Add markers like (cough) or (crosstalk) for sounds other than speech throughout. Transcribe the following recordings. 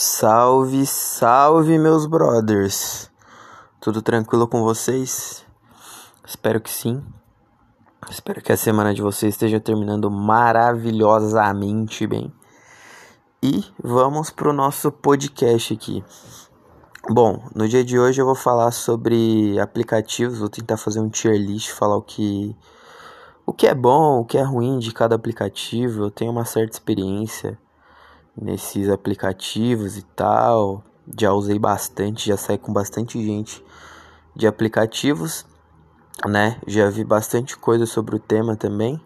Salve, salve, meus brothers! Tudo tranquilo com vocês? Espero que sim. Espero que a semana de vocês esteja terminando maravilhosamente bem. E vamos pro nosso podcast aqui. Bom, no dia de hoje eu vou falar sobre aplicativos, vou tentar fazer um tier list, falar o que o que é bom, o que é ruim de cada aplicativo. Eu tenho uma certa experiência nesses aplicativos e tal. Já usei bastante, já saí com bastante gente de aplicativos, né? Já vi bastante coisa sobre o tema também.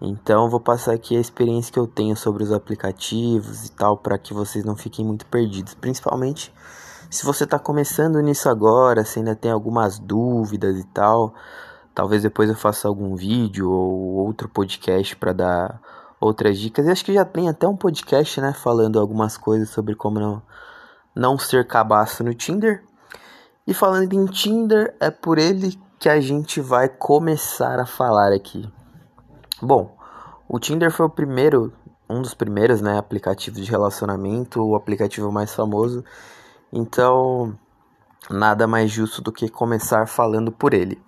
Então vou passar aqui a experiência que eu tenho sobre os aplicativos e tal para que vocês não fiquem muito perdidos, principalmente se você está começando nisso agora, se ainda tem algumas dúvidas e tal, talvez depois eu faça algum vídeo ou outro podcast para dar outras dicas. E acho que já tem até um podcast, né, falando algumas coisas sobre como não, não ser cabaço no Tinder. E falando em Tinder, é por ele que a gente vai começar a falar aqui. Bom, o Tinder foi o primeiro, um dos primeiros, né, aplicativos de relacionamento, o aplicativo mais famoso. Então, nada mais justo do que começar falando por ele.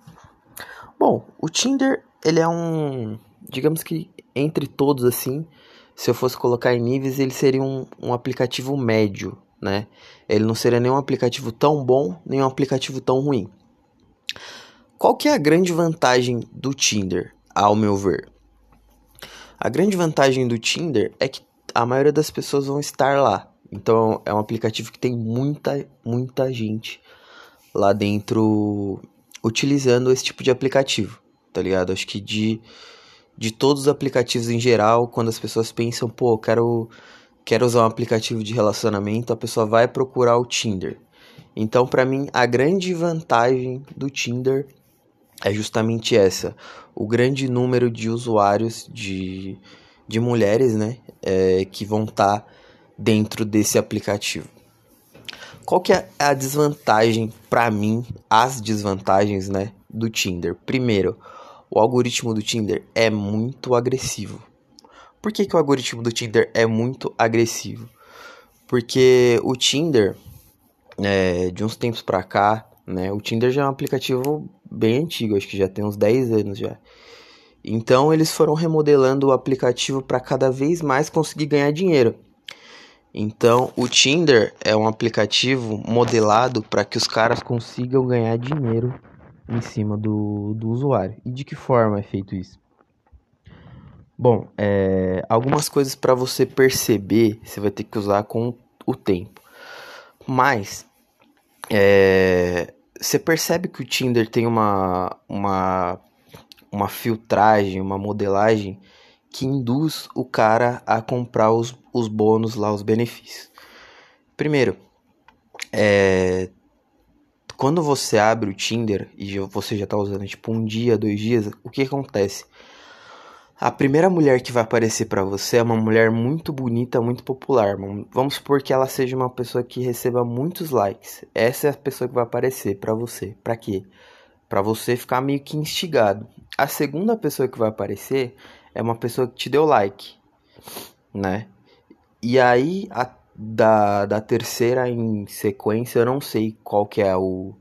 Bom, o Tinder, ele é um, digamos que entre todos assim, se eu fosse colocar em níveis, ele seria um, um aplicativo médio, né? Ele não seria nem um aplicativo tão bom, nem um aplicativo tão ruim. Qual que é a grande vantagem do Tinder, ao meu ver? A grande vantagem do Tinder é que a maioria das pessoas vão estar lá. Então é um aplicativo que tem muita, muita gente lá dentro utilizando esse tipo de aplicativo, tá ligado? Acho que de de todos os aplicativos em geral, quando as pessoas pensam, pô, quero, quero usar um aplicativo de relacionamento, a pessoa vai procurar o Tinder. Então, para mim, a grande vantagem do Tinder é justamente essa: o grande número de usuários, de, de mulheres, né, é, que vão estar tá dentro desse aplicativo. Qual que é a desvantagem para mim, as desvantagens, né, do Tinder? Primeiro, o algoritmo do Tinder é muito agressivo. Por que, que o algoritmo do Tinder é muito agressivo? Porque o Tinder, é, de uns tempos pra cá, né? O Tinder já é um aplicativo bem antigo, acho que já tem uns 10 anos já. Então eles foram remodelando o aplicativo para cada vez mais conseguir ganhar dinheiro. Então o Tinder é um aplicativo modelado para que os caras consigam ganhar dinheiro em cima do, do usuário. E de que forma é feito isso? Bom, é, algumas coisas para você perceber você vai ter que usar com o tempo. Mas é, você percebe que o Tinder tem uma, uma, uma filtragem, uma modelagem que induz o cara a comprar os, os bônus lá, os benefícios. Primeiro, é, quando você abre o Tinder e você já tá usando tipo um dia, dois dias, o que acontece? A primeira mulher que vai aparecer para você é uma mulher muito bonita, muito popular. Vamos supor que ela seja uma pessoa que receba muitos likes. Essa é a pessoa que vai aparecer para você. Para quê? Para você ficar meio que instigado. A segunda pessoa que vai aparecer é uma pessoa que te deu like, né? E aí a da, da terceira em sequência, eu não sei qual que é o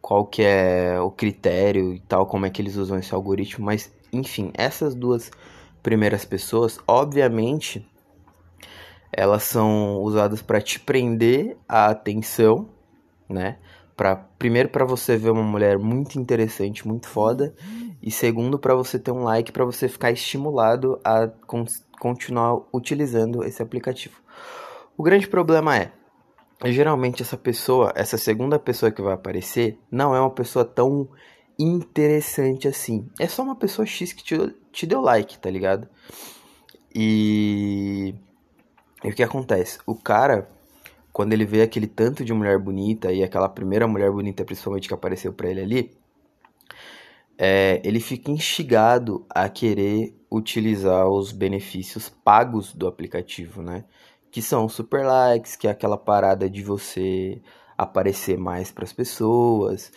qual que é o critério e tal, como é que eles usam esse algoritmo, mas enfim, essas duas primeiras pessoas, obviamente, elas são usadas para te prender a atenção, né? Para primeiro para você ver uma mulher muito interessante, muito foda, e segundo para você ter um like, para você ficar estimulado a con continuar utilizando esse aplicativo. O grande problema é, geralmente essa pessoa, essa segunda pessoa que vai aparecer, não é uma pessoa tão interessante assim. É só uma pessoa X que te, te deu like, tá ligado? E... e o que acontece? O cara, quando ele vê aquele tanto de mulher bonita e aquela primeira mulher bonita, principalmente que apareceu pra ele ali, é, ele fica instigado a querer utilizar os benefícios pagos do aplicativo, né? Que são super likes, que é aquela parada de você aparecer mais para as pessoas.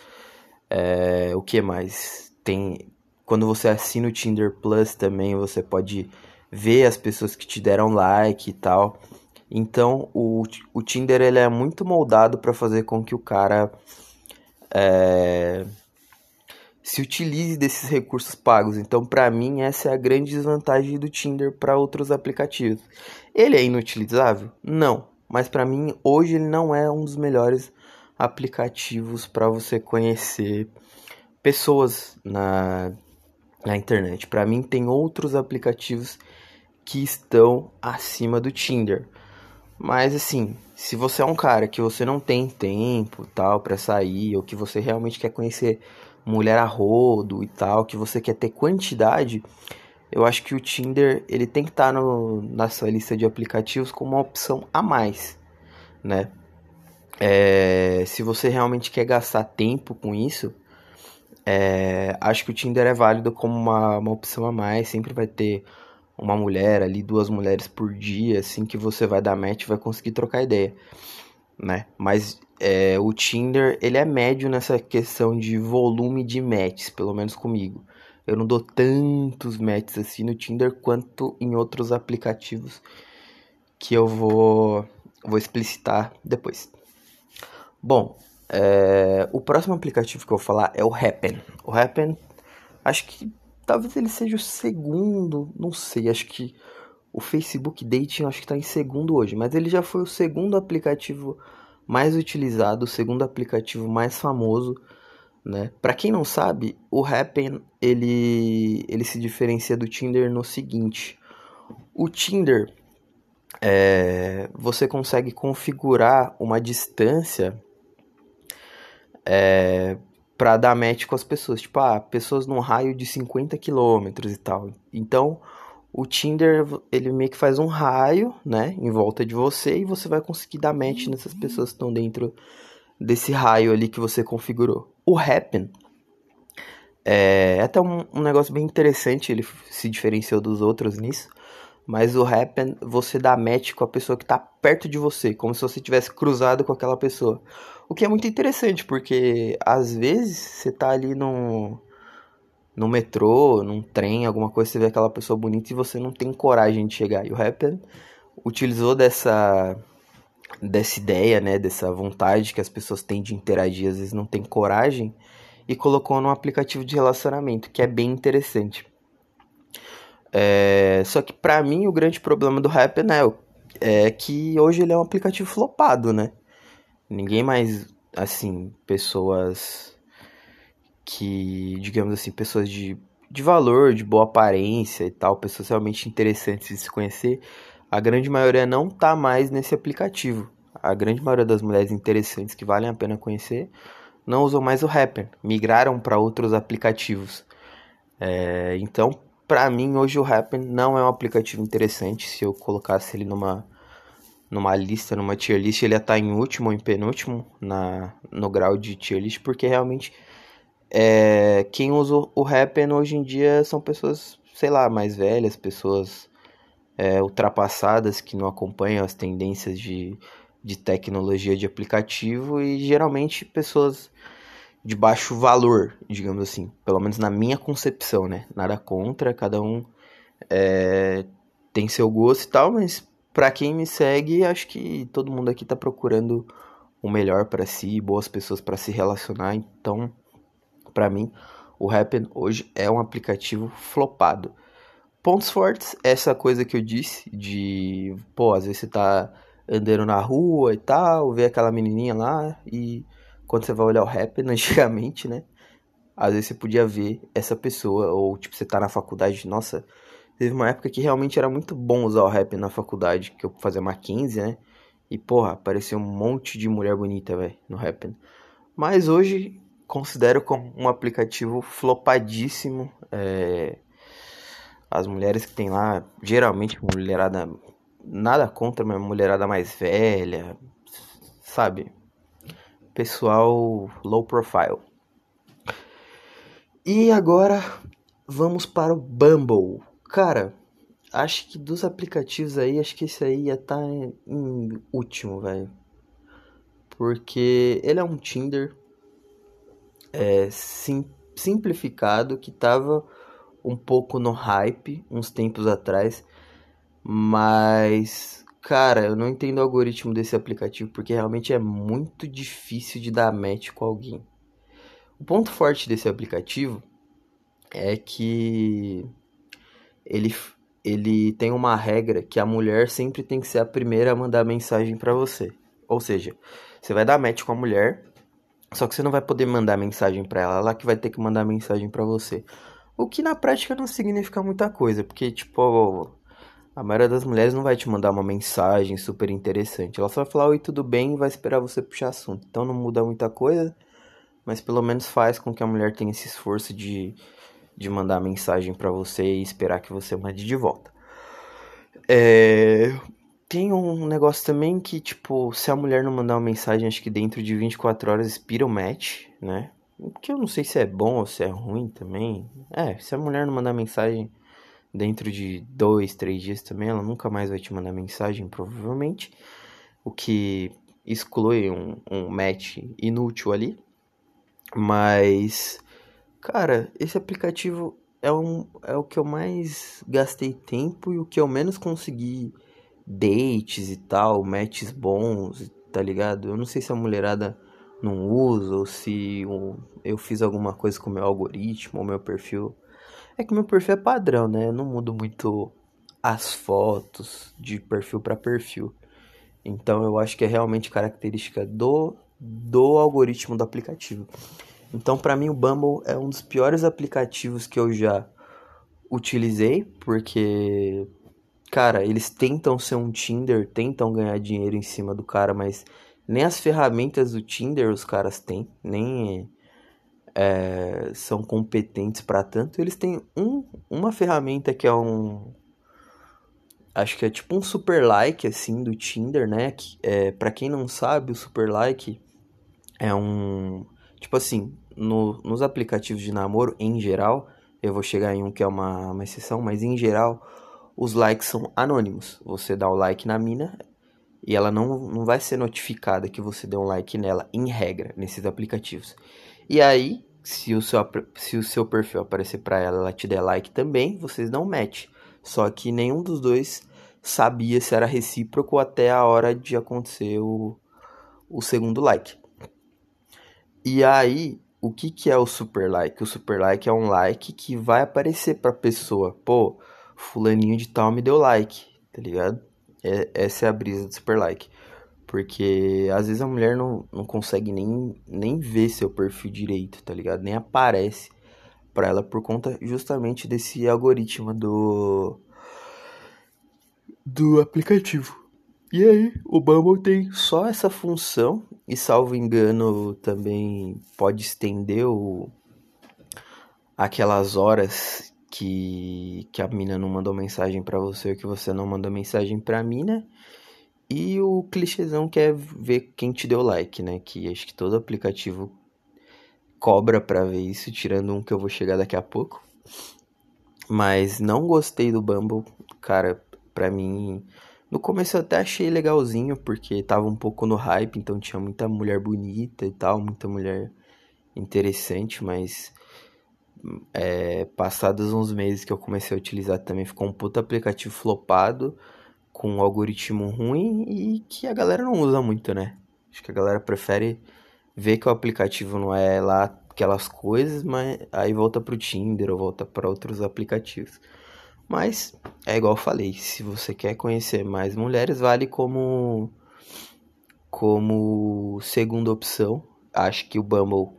É, o que mais? Tem quando você assina o Tinder Plus também, você pode ver as pessoas que te deram like e tal. Então o, o Tinder ele é muito moldado para fazer com que o cara é, se utilize desses recursos pagos. Então, para mim, essa é a grande desvantagem do Tinder para outros aplicativos. Ele é inutilizável? Não, mas para mim hoje ele não é um dos melhores aplicativos para você conhecer pessoas na, na internet. Para mim, tem outros aplicativos que estão acima do Tinder. Mas assim, se você é um cara que você não tem tempo tal para sair, ou que você realmente quer conhecer mulher a rodo e tal, que você quer ter quantidade, eu acho que o Tinder ele tem que estar tá na sua lista de aplicativos como uma opção a mais, né? É, se você realmente quer gastar tempo com isso, é, acho que o Tinder é válido como uma, uma opção a mais. Sempre vai ter uma mulher ali, duas mulheres por dia, assim que você vai dar match, vai conseguir trocar ideia, né? Mas é, o Tinder, ele é médio nessa questão de volume de matches, pelo menos comigo. Eu não dou tantos matches assim no Tinder quanto em outros aplicativos que eu vou, vou explicitar depois. Bom, é, o próximo aplicativo que eu vou falar é o Happen. O Happen, acho que talvez ele seja o segundo, não sei, acho que o Facebook Dating acho que está em segundo hoje, mas ele já foi o segundo aplicativo mais utilizado, o segundo aplicativo mais famoso, né? Para quem não sabe, o Happen ele ele se diferencia do Tinder no seguinte: o Tinder é, você consegue configurar uma distância é, para dar match com as pessoas. Tipo, ah, pessoas num raio de 50 quilômetros e tal. Então, o Tinder, ele meio que faz um raio, né, em volta de você e você vai conseguir dar match nessas pessoas que estão dentro desse raio ali que você configurou. O Happen é até um, um negócio bem interessante, ele se diferenciou dos outros nisso. Mas o Happen, você dá match com a pessoa que está perto de você, como se você tivesse cruzado com aquela pessoa. O que é muito interessante, porque às vezes você tá ali no, no metrô, num trem, alguma coisa, você vê aquela pessoa bonita e você não tem coragem de chegar. E o Happen utilizou dessa, dessa ideia, né, dessa vontade que as pessoas têm de interagir, às vezes não tem coragem, e colocou num aplicativo de relacionamento, que é bem interessante. É, só que para mim o grande problema do Happn é, é que hoje ele é um aplicativo flopado, né? Ninguém mais, assim, pessoas que, digamos assim, pessoas de, de valor, de boa aparência e tal, pessoas realmente interessantes de se conhecer, a grande maioria não tá mais nesse aplicativo. A grande maioria das mulheres interessantes que valem a pena conhecer não usam mais o Happn, migraram para outros aplicativos. É, então, para mim, hoje o Happn não é um aplicativo interessante. Se eu colocasse ele numa, numa lista, numa tier list, ele ia estar em último ou em penúltimo na, no grau de tier list, porque realmente é, quem usa o Happn hoje em dia são pessoas, sei lá, mais velhas, pessoas é, ultrapassadas que não acompanham as tendências de, de tecnologia de aplicativo e geralmente pessoas de baixo valor, digamos assim, pelo menos na minha concepção, né? Nada contra, cada um é, tem seu gosto e tal, mas para quem me segue, acho que todo mundo aqui tá procurando o melhor para si, boas pessoas para se relacionar, então para mim o Happn hoje é um aplicativo flopado. Pontos fortes, essa coisa que eu disse de, pô, às vezes você tá andando na rua e tal, vê aquela menininha lá e quando você vai olhar o rap, (laughs) antigamente, né? Às vezes você podia ver essa pessoa, ou tipo, você tá na faculdade, nossa, teve uma época que realmente era muito bom usar o rap na faculdade, que eu fazia Mackenzie, né? E porra, apareceu um monte de mulher bonita, velho, no rap. Mas hoje considero como um aplicativo flopadíssimo. É... As mulheres que tem lá, geralmente mulherada, nada contra, mas mulherada mais velha, sabe? pessoal low profile. E agora vamos para o Bumble. Cara, acho que dos aplicativos aí, acho que esse aí ia estar tá em, em último, velho. Porque ele é um Tinder é, sim, simplificado que tava um pouco no hype uns tempos atrás, mas Cara, eu não entendo o algoritmo desse aplicativo porque realmente é muito difícil de dar match com alguém. O ponto forte desse aplicativo é que ele, ele tem uma regra que a mulher sempre tem que ser a primeira a mandar mensagem para você. Ou seja, você vai dar match com a mulher, só que você não vai poder mandar mensagem para ela, ela que vai ter que mandar mensagem para você. O que na prática não significa muita coisa, porque tipo, a maioria das mulheres não vai te mandar uma mensagem super interessante. Ela só vai falar oi, tudo bem e vai esperar você puxar assunto. Então não muda muita coisa, mas pelo menos faz com que a mulher tenha esse esforço de, de mandar mensagem para você e esperar que você mande de volta. É, tem um negócio também que, tipo, se a mulher não mandar uma mensagem, acho que dentro de 24 horas expira o match, né? Que eu não sei se é bom ou se é ruim também. É, se a mulher não mandar mensagem dentro de dois, três dias também, ela nunca mais vai te mandar mensagem, provavelmente. O que exclui um, um match inútil ali. Mas, cara, esse aplicativo é, um, é o que eu mais gastei tempo e o que eu menos consegui dates e tal, matches bons, tá ligado? Eu não sei se a mulherada não usa ou se eu fiz alguma coisa com o meu algoritmo ou meu perfil. É que meu perfil é padrão, né? Eu não mudo muito as fotos de perfil para perfil. Então eu acho que é realmente característica do do algoritmo do aplicativo. Então para mim o Bumble é um dos piores aplicativos que eu já utilizei, porque cara, eles tentam ser um Tinder, tentam ganhar dinheiro em cima do cara, mas nem as ferramentas do Tinder os caras têm, nem é, são competentes para tanto. Eles têm um, uma ferramenta que é um. Acho que é tipo um super like assim do Tinder, né? Que, é, para quem não sabe, o super like é um. Tipo assim, no, nos aplicativos de namoro em geral, eu vou chegar em um que é uma, uma exceção, mas em geral os likes são anônimos. Você dá o like na mina e ela não, não vai ser notificada que você deu um like nela, em regra, nesses aplicativos. E aí, se o seu, se o seu perfil aparecer para ela ela te der like também, vocês dão match. Só que nenhum dos dois sabia se era recíproco até a hora de acontecer o, o segundo like. E aí, o que, que é o super like? O super like é um like que vai aparecer para pessoa. Pô, fulaninho de tal me deu like, tá ligado? É, essa é a brisa do super like. Porque às vezes a mulher não, não consegue nem, nem ver seu perfil direito, tá ligado? Nem aparece para ela por conta justamente desse algoritmo do do aplicativo. E aí, o Bumble tem só essa função e salvo engano também pode estender o aquelas horas que, que a mina não mandou mensagem para você ou que você não mandou mensagem pra mina. E o clichêzão que é ver quem te deu like, né? Que acho que todo aplicativo cobra pra ver isso, tirando um que eu vou chegar daqui a pouco. Mas não gostei do Bumble, cara, pra mim. No começo eu até achei legalzinho, porque tava um pouco no hype, então tinha muita mulher bonita e tal, muita mulher interessante, mas é, passados uns meses que eu comecei a utilizar também, ficou um puto aplicativo flopado, com um algoritmo ruim e que a galera não usa muito, né? Acho que a galera prefere ver que o aplicativo não é lá aquelas coisas, mas aí volta pro Tinder ou volta para outros aplicativos. Mas é igual eu falei, se você quer conhecer mais mulheres, vale como como segunda opção. Acho que o Bumble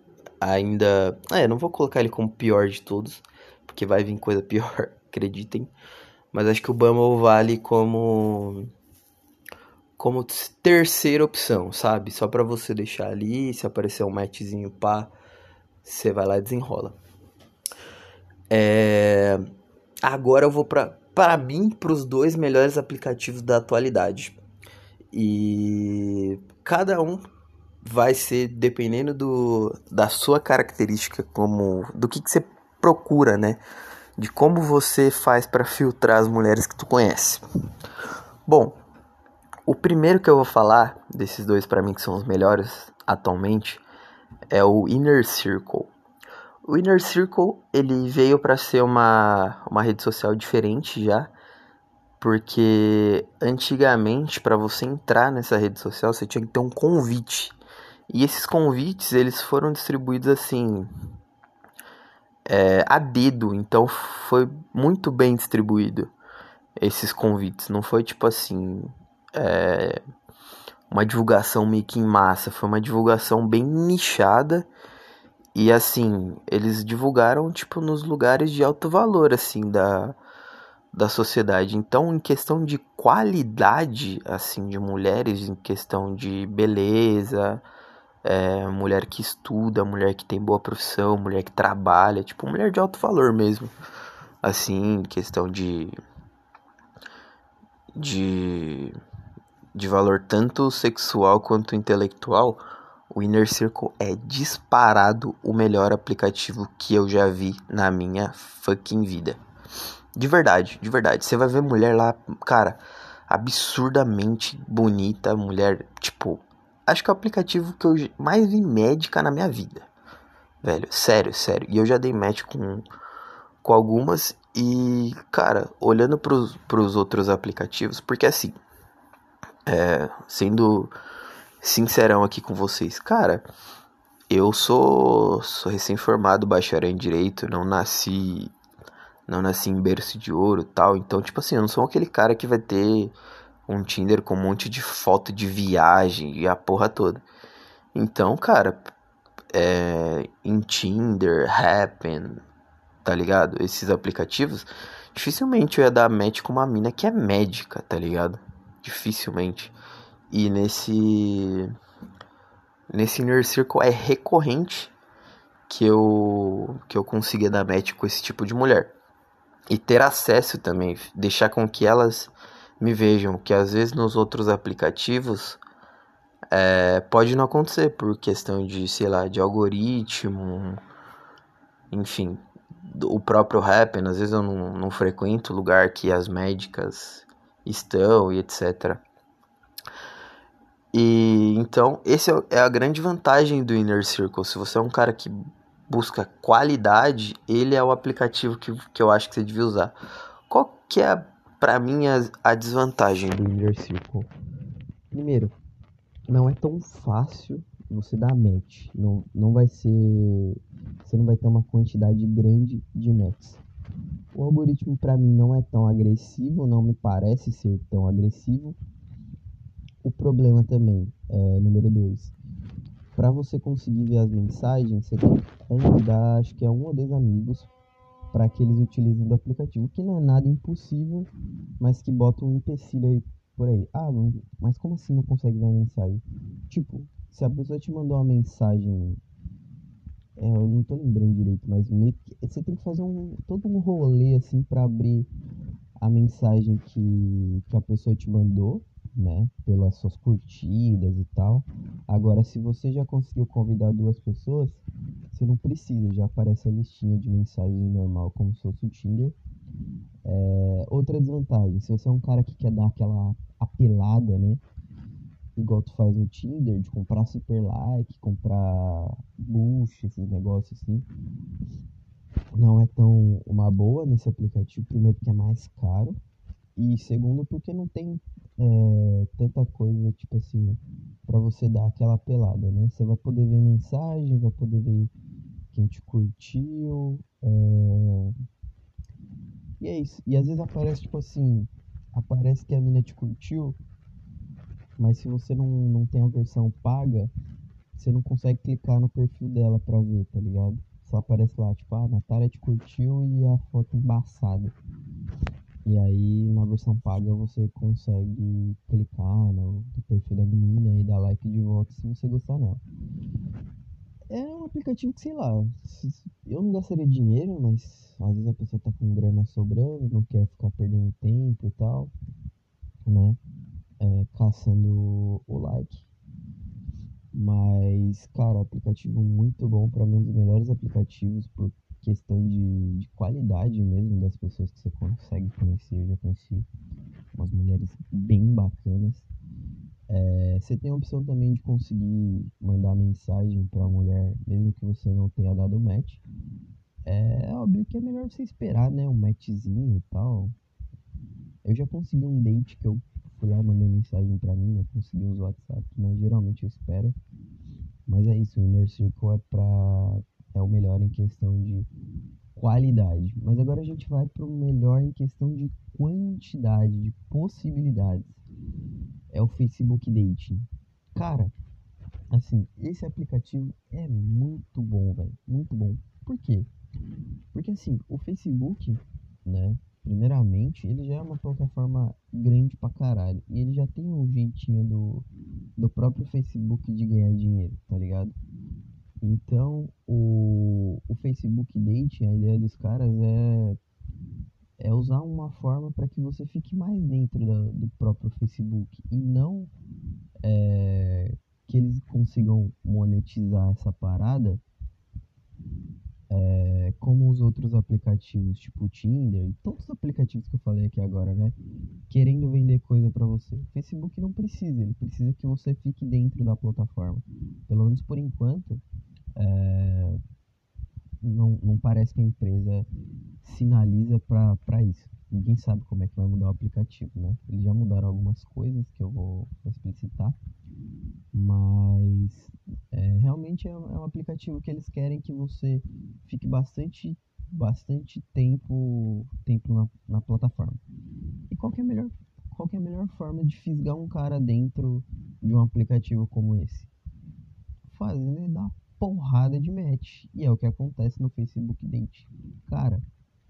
ainda. É, não vou colocar ele como pior de todos, porque vai vir coisa pior, (laughs) acreditem. Mas acho que o Bumble vale como. Como terceira opção, sabe? Só pra você deixar ali, se aparecer um matchzinho pá, você vai lá e desenrola. É... Agora eu vou pra, para mim, pros dois melhores aplicativos da atualidade. E cada um vai ser dependendo do, da sua característica, como do que, que você procura, né? De como você faz para filtrar as mulheres que tu conhece. Bom, o primeiro que eu vou falar desses dois para mim que são os melhores atualmente é o Inner Circle. O Inner Circle ele veio para ser uma, uma rede social diferente já, Porque antigamente, para você entrar nessa rede social, você tinha que ter um convite. E esses convites, eles foram distribuídos assim, é, a dedo. Então foi muito bem distribuído esses convites. Não foi tipo assim, é, uma divulgação meio que em massa. Foi uma divulgação bem nichada. E assim, eles divulgaram tipo nos lugares de alto valor assim da da sociedade. Então, em questão de qualidade, assim, de mulheres, em questão de beleza, é, mulher que estuda, mulher que tem boa profissão, mulher que trabalha, tipo, mulher de alto valor mesmo. Assim, questão de. de. de valor tanto sexual quanto intelectual, o Inner Circle é disparado o melhor aplicativo que eu já vi na minha fucking vida. De verdade, de verdade. Você vai ver mulher lá, cara, absurdamente bonita, mulher, tipo, acho que é o aplicativo que eu mais vi médica na minha vida. Velho, sério, sério. E eu já dei match com, com algumas e, cara, olhando pros, pros outros aplicativos, porque assim, é, sendo sincerão aqui com vocês, cara, eu sou, sou recém-formado bacharel em Direito, não nasci não nasci em berço de ouro tal. Então, tipo assim, eu não sou aquele cara que vai ter um Tinder com um monte de foto de viagem e a porra toda. Então, cara, é, em Tinder, Happen, tá ligado? Esses aplicativos, dificilmente eu ia dar match com uma mina que é médica, tá ligado? Dificilmente. E nesse. Nesse Inner Circle é recorrente que eu, que eu consiga dar match com esse tipo de mulher e ter acesso também, deixar com que elas me vejam, que às vezes nos outros aplicativos é, pode não acontecer por questão de, sei lá, de algoritmo, enfim, o próprio Happen, às vezes eu não, não frequento o lugar que as médicas estão e etc. E então, esse é, é a grande vantagem do Inner Circle. Se você é um cara que busca qualidade, ele é o aplicativo que, que eu acho que você devia usar. Qual que é, para mim, a, a desvantagem do Inner Circle? Primeiro, não é tão fácil você dar match. Não, não vai ser. Você não vai ter uma quantidade grande de matches. O algoritmo para mim não é tão agressivo, não me parece ser tão agressivo. O problema também, é, número 2, para você conseguir ver as mensagens, você tem que convidar, acho que é um ou dois amigos, para que eles utilizem do aplicativo, que não é nada impossível, mas que bota um empecilho aí por aí. Ah, mas como assim não consegue ver a mensagem? Tipo, se a pessoa te mandou uma mensagem, é, eu não tô lembrando direito, mas meio que, você tem que fazer um, todo um rolê assim para abrir a mensagem que, que a pessoa te mandou né? Pelas suas curtidas e tal. Agora, se você já conseguiu convidar duas pessoas, você não precisa, já aparece a listinha de mensagem normal, como se fosse o Tinder. É, outra desvantagem, se você é um cara que quer dar aquela apelada, né? Igual tu faz no Tinder, de comprar super like, comprar boost, esses negócios assim. Não é tão uma boa nesse aplicativo, primeiro porque é mais caro. E segundo porque não tem é, tanta coisa, tipo assim, para você dar aquela pelada, né? Você vai poder ver mensagem, vai poder ver quem te curtiu. É... E é isso. E às vezes aparece, tipo assim, aparece que a mina te curtiu, mas se você não, não tem a versão paga, você não consegue clicar no perfil dela pra ver, tá ligado? Só aparece lá, tipo, ah, a Natália te curtiu e a foto embaçada. E aí na versão paga você consegue clicar no, perfil da menina e dar like de volta se você gostar nela. É um aplicativo que, sei lá, eu não gastaria dinheiro, mas às vezes a pessoa tá com grana sobrando, não quer ficar perdendo tempo e tal, né? É, caçando o like. Mas, cara, aplicativo muito bom, para mim um dos melhores aplicativos, por questão de, de qualidade mesmo das pessoas que você consegue conhecer. Eu já conheci umas mulheres bem bacanas. É, você tem a opção também de conseguir mandar mensagem para a mulher, mesmo que você não tenha dado match. É, óbvio que é melhor você esperar, né? Um matchzinho e tal. Eu já consegui um date que eu fui lá, mandei mensagem pra mim, né? Consegui os WhatsApp, mas geralmente eu espero. Mas é isso, o Inner Circle é pra. É o melhor em questão de qualidade. Mas agora a gente vai pro melhor em questão de quantidade, de possibilidades. É o Facebook Dating. Cara, assim, esse aplicativo é muito bom, velho. Muito bom. Por quê? Porque assim, o Facebook, né? Primeiramente, ele já é uma plataforma grande pra caralho. E ele já tem um jeitinho do, do próprio Facebook de ganhar dinheiro, tá ligado? Então, o, o Facebook Date, a ideia dos caras é, é usar uma forma para que você fique mais dentro da, do próprio Facebook e não é, que eles consigam monetizar essa parada é, como os outros aplicativos, tipo Tinder e todos os aplicativos que eu falei aqui agora, né? Querendo vender coisa para você. O Facebook não precisa, ele precisa que você fique dentro da plataforma. Pelo menos por enquanto, é, não, não parece que a empresa sinaliza para isso. Ninguém sabe como é que vai mudar o aplicativo, né? Eles já mudaram algumas coisas que eu vou, explicitar, mas é, realmente é, é um aplicativo que eles querem que você fique bastante bastante tempo tempo na, na plataforma. E qual é a melhor qual é a melhor forma de fisgar um cara dentro de um aplicativo como esse? Fazendo ele dar porrada de match. E é o que acontece no Facebook Date. Cara,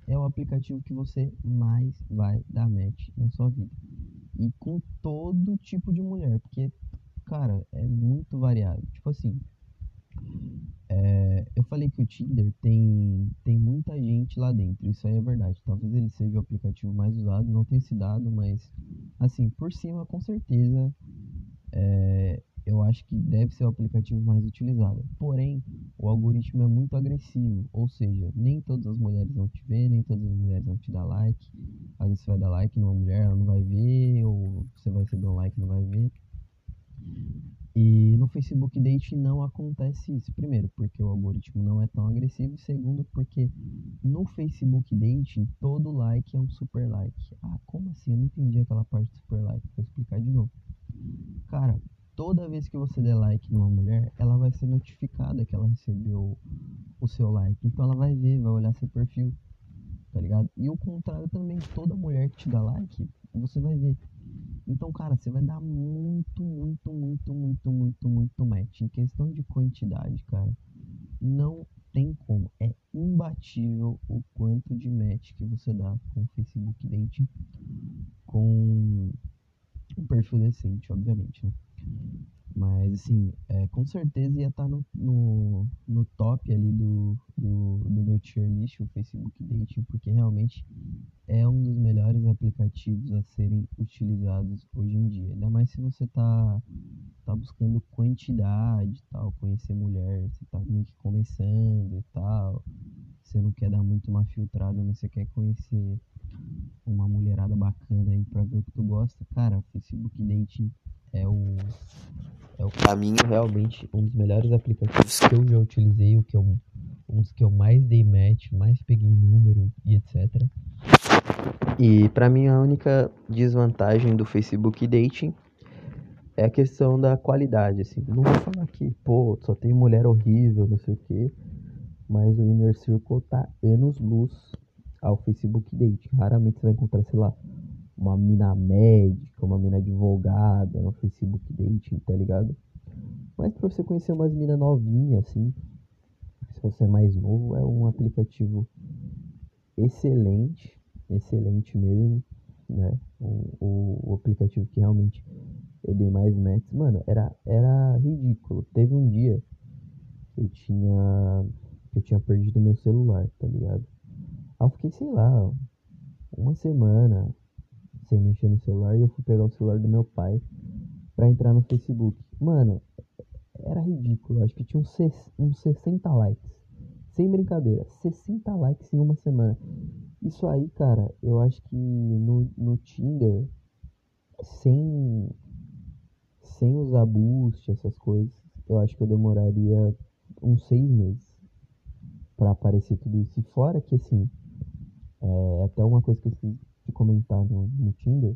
é o aplicativo que você mais vai dar match na sua vida. E com todo tipo de mulher, porque, cara, é muito variado. Tipo assim, é, eu falei que o Tinder tem, tem muita gente lá dentro, isso aí é verdade. Talvez ele seja o aplicativo mais usado, não tenho esse dado, mas, assim, por cima, com certeza, é, eu acho que deve ser o aplicativo mais utilizado. Porém, o algoritmo é muito agressivo, ou seja, nem todas as mulheres vão te ver, nem todas as mulheres vão te dar like. Às vezes você vai dar like numa mulher, ela não vai ver, ou você vai receber um like, não vai ver. E no Facebook Date não acontece isso. Primeiro, porque o algoritmo não é tão agressivo. Segundo, porque no Facebook Date todo like é um super like. Ah, como assim? Eu não entendi aquela parte do super like. Vou explicar de novo. Cara, toda vez que você der like numa mulher, ela vai ser notificada que ela recebeu o seu like. Então ela vai ver, vai olhar seu perfil, tá ligado? E o contrário também, toda mulher que te dá like, você vai ver. Então, cara, você vai dar muito, muito, muito, muito, muito, muito match. Em questão de quantidade, cara, não tem como. É imbatível o quanto de match que você dá com o Facebook Dating com um perfil decente, obviamente, né? Mas, assim, é, com certeza ia estar tá no, no, no top ali do, do, do meu tier list, o Facebook Dating, porque realmente é um dos melhores aplicativos a serem utilizados hoje em dia. Ainda mais se você tá, tá buscando quantidade tal, conhecer mulher, você tá meio que começando e tal, você não quer dar muito uma filtrada, mas você quer conhecer uma mulherada bacana aí pra ver o que tu gosta. Cara, Facebook Dating é o, é o caminho realmente um dos melhores aplicativos que eu já utilizei, o que eu, um dos que eu mais dei match, mais peguei número e etc. E para mim a única desvantagem do Facebook Dating é a questão da qualidade, assim. Não vou falar que, pô, só tem mulher horrível, não sei o quê, mas o Inner Circle tá anos luz ao Facebook Dating. Raramente você vai encontrar, sei lá, uma mina médica, uma mina advogada no Facebook Dating, tá ligado? Mas pra você conhecer umas minas novinhas, assim, se você é mais novo, é um aplicativo excelente, excelente mesmo, né? O, o, o aplicativo que realmente eu dei mais matches, mano, era, era ridículo. Teve um dia que eu tinha, que eu tinha perdido meu celular, tá ligado? Aí eu fiquei, sei lá, uma semana, sem mexer no celular e eu fui pegar o celular do meu pai pra entrar no Facebook. Mano, era ridículo. Acho que tinha uns, uns 60 likes. Sem brincadeira, 60 likes em uma semana. Isso aí, cara, eu acho que no, no Tinder, sem, sem usar boost, essas coisas, eu acho que eu demoraria uns seis meses para aparecer tudo isso. E fora que, assim, é até uma coisa que eu de comentar no, no Tinder,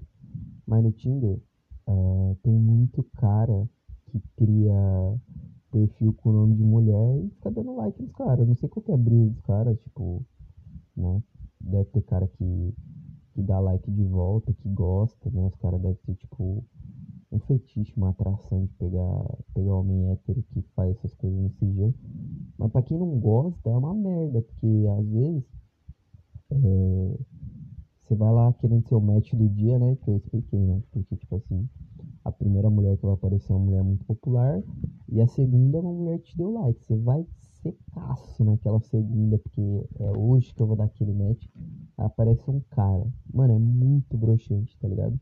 mas no Tinder uh, tem muito cara que cria perfil com o nome de mulher e fica dando like nos caras. Não sei qual que é a brisa dos caras, tipo, né? Deve ter cara que, que dá like de volta, que gosta, né? Os caras devem ter, tipo, um fetiche, uma atração de pegar, pegar homem hétero que faz essas coisas no sigilo. Mas pra quem não gosta, é uma merda, porque às vezes é, você vai lá querendo ser o match do dia, né? Que eu expliquei, né? Porque, tipo assim, a primeira mulher que vai aparecer é uma mulher muito popular e a segunda é uma mulher que te deu like. Você vai ser caço naquela segunda, porque é hoje que eu vou dar aquele match. Aparece um cara. Mano, é muito broxante, tá ligado?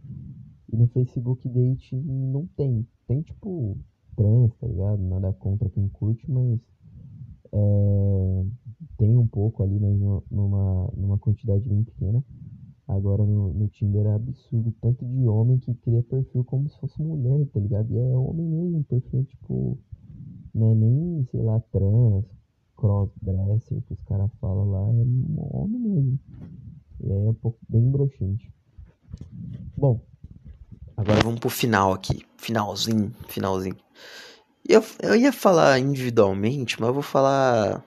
E no Facebook Date não tem. Tem tipo trans, tá ligado? Nada contra quem curte, mas é, tem um pouco ali, mas numa, numa quantidade bem pequena. Agora no, no Tinder é absurdo tanto de homem que cria perfil como se fosse mulher, tá ligado? E é homem mesmo, perfil tipo. Não é nem, sei lá, trans, crossdresser que os caras falam lá, é homem mesmo. E aí é um pouco bem broxante. Bom, agora vamos pro final aqui. Finalzinho, finalzinho. Eu, eu ia falar individualmente, mas eu vou falar.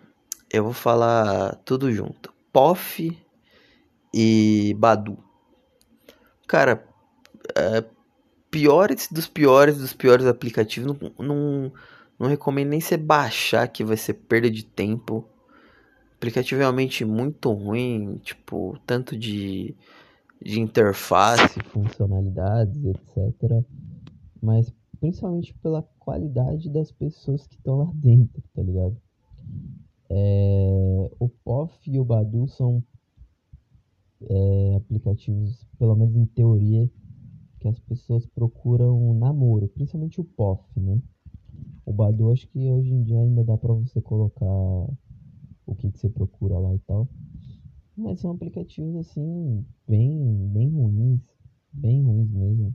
Eu vou falar tudo junto. POF e Badu. Cara, é, piores dos piores dos piores aplicativos. Não, não, não recomendo nem você baixar, que vai ser perda de tempo. aplicativo realmente muito ruim, tipo, tanto de, de interface, funcionalidades, etc. Mas principalmente pela qualidade das pessoas que estão lá dentro, tá ligado? É, o POF e o Badu são é, aplicativos, pelo menos em teoria, que as pessoas procuram namoro, principalmente o POF, né? O Badu acho que hoje em dia ainda dá para você colocar o que, que você procura lá e tal. Mas são aplicativos assim, bem, bem ruins, bem ruins mesmo.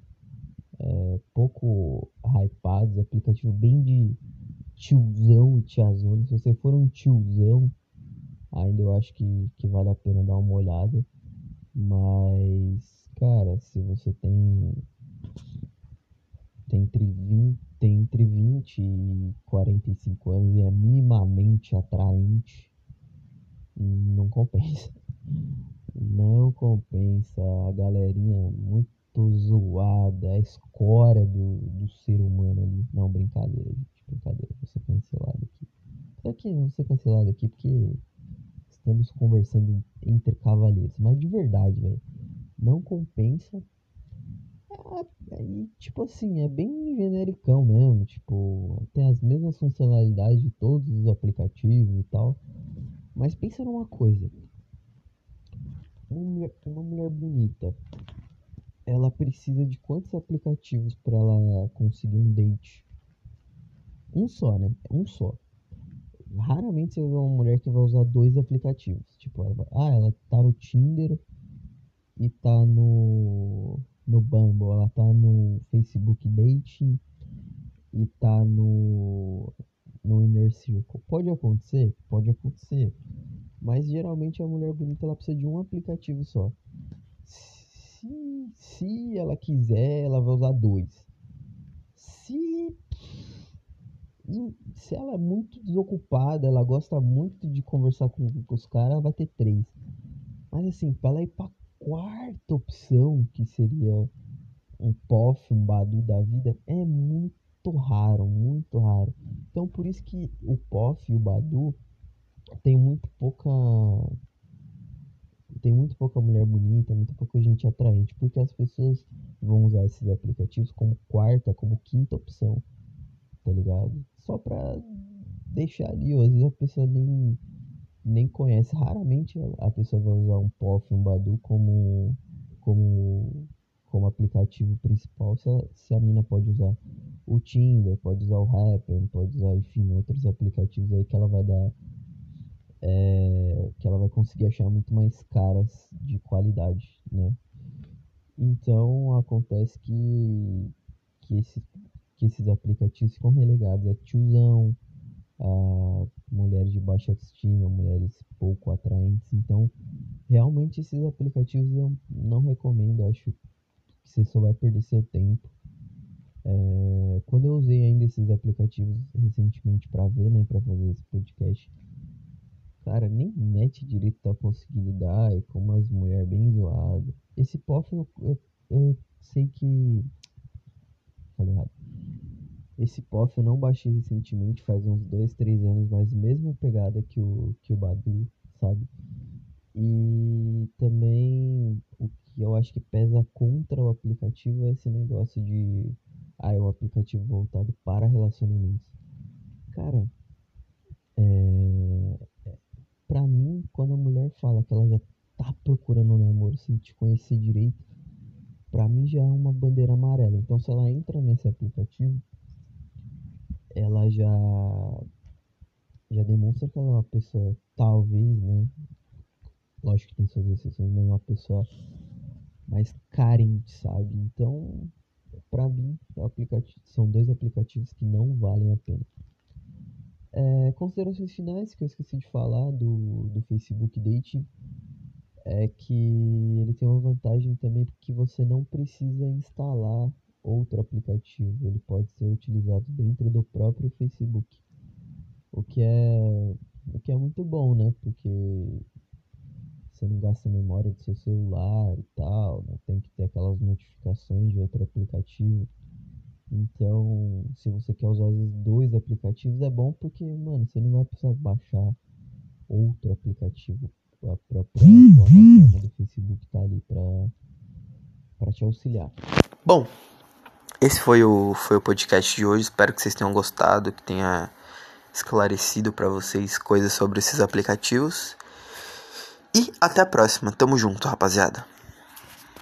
É, pouco hypados, aplicativo bem de tiozão e tiazona. Se você for um tiozão, ainda eu acho que, que vale a pena dar uma olhada. Mas, cara, se você tem, tem, entre 20, tem entre 20 e 45 anos e é minimamente atraente, não compensa. Não compensa. A galerinha muito zoada, a escória do, do ser humano ali. Não, brincadeira, gente. Brincadeira. Vou ser cancelado aqui. Será que vou ser cancelado aqui porque estamos conversando entre cavalheiros. Mas de verdade, velho, não compensa. É, tipo assim, é bem genericão mesmo. Tipo, tem as mesmas funcionalidades de todos os aplicativos e tal. Mas pensa numa coisa. Uma mulher, uma mulher bonita, ela precisa de quantos aplicativos para ela conseguir um date? Um só, né? Um só raramente você ver uma mulher que vai usar dois aplicativos. Tipo, ela ah, ela tá no Tinder e tá no, no Bumble, ela tá no Facebook Dating e tá no, no Inner Circle. Pode acontecer? Pode acontecer. Mas geralmente a mulher bonita ela precisa de um aplicativo só. Se, se ela quiser, ela vai usar dois. Se se ela é muito desocupada, ela gosta muito de conversar com, com os caras, vai ter três. Mas assim, pra ela ir pra quarta opção, que seria um POF, um Badu da vida, é muito raro, muito raro. Então por isso que o POF e o Badu tem muito pouca. Tem muito pouca mulher bonita, muito pouca gente atraente, porque as pessoas vão usar esses aplicativos como quarta, como quinta opção tá ligado? Só pra deixar ali, às vezes a pessoa nem, nem conhece. Raramente a pessoa vai usar um POF, um Badu como, como, como aplicativo principal se a, se a mina pode usar o Tinder, pode usar o Happn, pode usar, enfim, outros aplicativos aí que ela vai dar. É, que ela vai conseguir achar muito mais caras de qualidade, né? Então acontece que, que esse que esses aplicativos ficam relegados a tiozão, a mulheres de baixa autoestima, mulheres pouco atraentes. Então, realmente esses aplicativos eu não recomendo, acho que você só vai perder seu tempo. É, quando eu usei ainda esses aplicativos recentemente para ver, né, para fazer esse podcast, cara, nem mete direito tá conseguindo dar, e com umas mulheres bem zoadas. Esse POF eu, eu, eu sei que. Falei errado. Esse POF eu não baixei recentemente, faz uns 2, 3 anos, mas mesma pegada que o, que o Badu, sabe? E também o que eu acho que pesa contra o aplicativo é esse negócio de ah, é um aplicativo voltado para relacionamentos. Cara, é, é, pra mim, quando a mulher fala que ela já tá procurando um namoro sem te conhecer direito, pra mim já é uma bandeira amarela. Então, se ela entra nesse aplicativo, ela já já demonstra que ela é uma pessoa, talvez, né? Lógico que tem suas exceções, mas é uma pessoa mais carente, sabe? Então, para mim, são dois aplicativos que não valem a pena. É, considerações finais que eu esqueci de falar do, do Facebook Dating é que ele tem uma vantagem também porque você não precisa instalar outro aplicativo, ele pode ser utilizado dentro do próprio Facebook, o que é o que é muito bom, né? Porque você não gasta memória do seu celular e tal, não tem que ter aquelas notificações de outro aplicativo. Então, se você quer usar os dois aplicativos, é bom porque, mano, você não vai precisar baixar outro aplicativo. A própria plataforma do Facebook tá ali pra, pra te auxiliar. Bom, esse foi o, foi o podcast de hoje. Espero que vocês tenham gostado, que tenha esclarecido para vocês coisas sobre esses aplicativos. E até a próxima. Tamo junto, rapaziada.